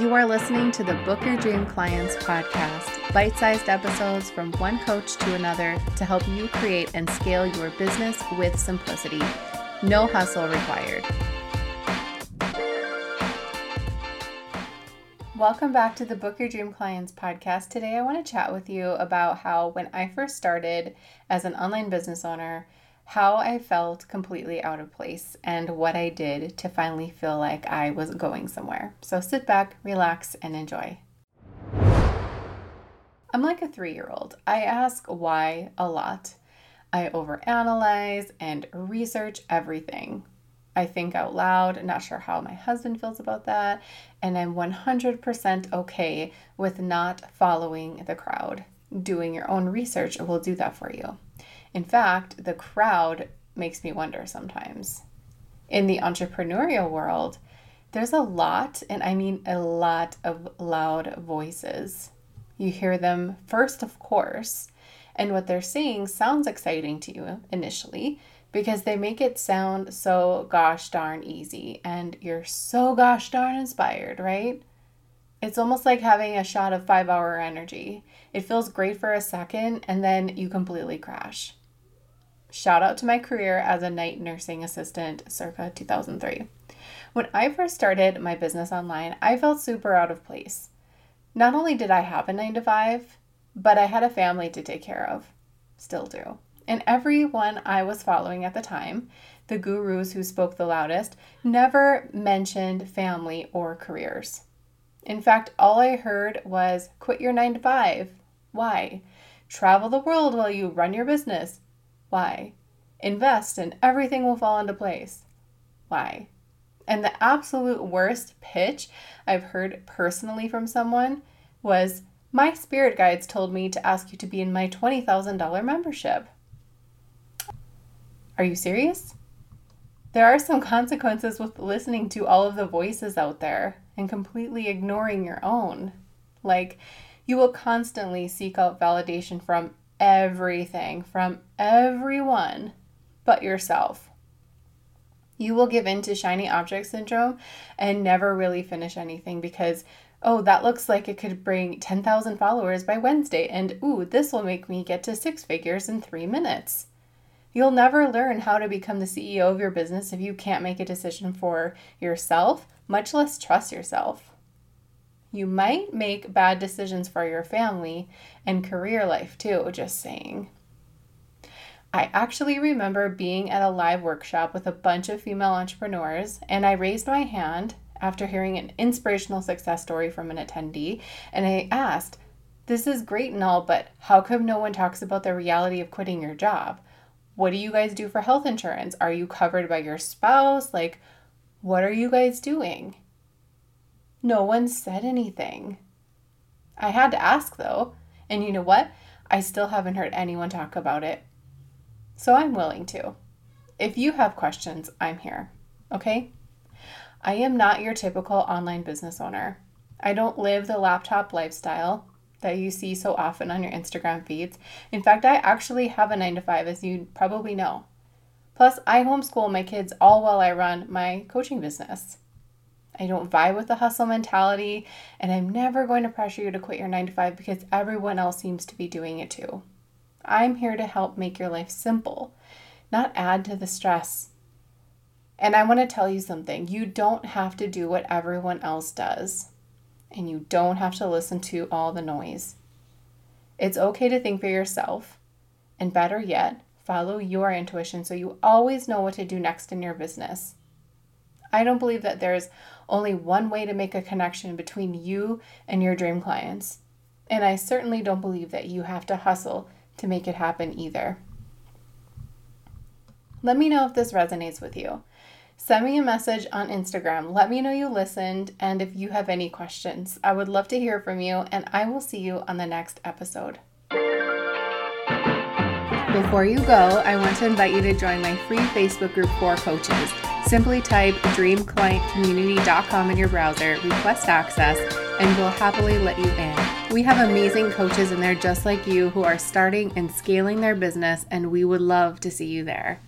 You are listening to the Book Your Dream Clients podcast, bite sized episodes from one coach to another to help you create and scale your business with simplicity. No hustle required. Welcome back to the Book Your Dream Clients podcast. Today, I want to chat with you about how, when I first started as an online business owner, how I felt completely out of place and what I did to finally feel like I was going somewhere. So sit back, relax, and enjoy. I'm like a three year old. I ask why a lot. I overanalyze and research everything. I think out loud, not sure how my husband feels about that, and I'm 100% okay with not following the crowd. Doing your own research will do that for you. In fact, the crowd makes me wonder sometimes. In the entrepreneurial world, there's a lot, and I mean a lot of loud voices. You hear them first, of course, and what they're saying sounds exciting to you initially because they make it sound so gosh darn easy and you're so gosh darn inspired, right? It's almost like having a shot of five hour energy. It feels great for a second and then you completely crash. Shout out to my career as a night nursing assistant circa 2003. When I first started my business online, I felt super out of place. Not only did I have a 9 to 5, but I had a family to take care of. Still do. And everyone I was following at the time, the gurus who spoke the loudest, never mentioned family or careers. In fact, all I heard was quit your 9 to 5. Why? Travel the world while you run your business. Why? Invest and everything will fall into place. Why? And the absolute worst pitch I've heard personally from someone was My spirit guides told me to ask you to be in my $20,000 membership. Are you serious? There are some consequences with listening to all of the voices out there and completely ignoring your own. Like, you will constantly seek out validation from everything from everyone but yourself. You will give in to shiny object syndrome and never really finish anything because, oh, that looks like it could bring 10,000 followers by Wednesday, and ooh, this will make me get to six figures in three minutes. You'll never learn how to become the CEO of your business if you can't make a decision for yourself, much less trust yourself. You might make bad decisions for your family and career life too, just saying. I actually remember being at a live workshop with a bunch of female entrepreneurs, and I raised my hand after hearing an inspirational success story from an attendee, and I asked, This is great and all, but how come no one talks about the reality of quitting your job? What do you guys do for health insurance? Are you covered by your spouse? Like, what are you guys doing? No one said anything. I had to ask though, and you know what? I still haven't heard anyone talk about it. So I'm willing to. If you have questions, I'm here. Okay? I am not your typical online business owner. I don't live the laptop lifestyle that you see so often on your Instagram feeds. In fact, I actually have a 9 to 5 as you probably know. Plus, I homeschool my kids all while I run my coaching business. I don't vibe with the hustle mentality, and I'm never going to pressure you to quit your 9 to 5 because everyone else seems to be doing it too. I'm here to help make your life simple, not add to the stress. And I want to tell you something you don't have to do what everyone else does, and you don't have to listen to all the noise. It's okay to think for yourself, and better yet, follow your intuition so you always know what to do next in your business. I don't believe that there's only one way to make a connection between you and your dream clients. And I certainly don't believe that you have to hustle to make it happen either. Let me know if this resonates with you. Send me a message on Instagram. Let me know you listened and if you have any questions. I would love to hear from you, and I will see you on the next episode. Before you go, I want to invite you to join my free Facebook group for coaches. Simply type dreamclientcommunity.com in your browser, request access, and we'll happily let you in. We have amazing coaches in there just like you who are starting and scaling their business, and we would love to see you there.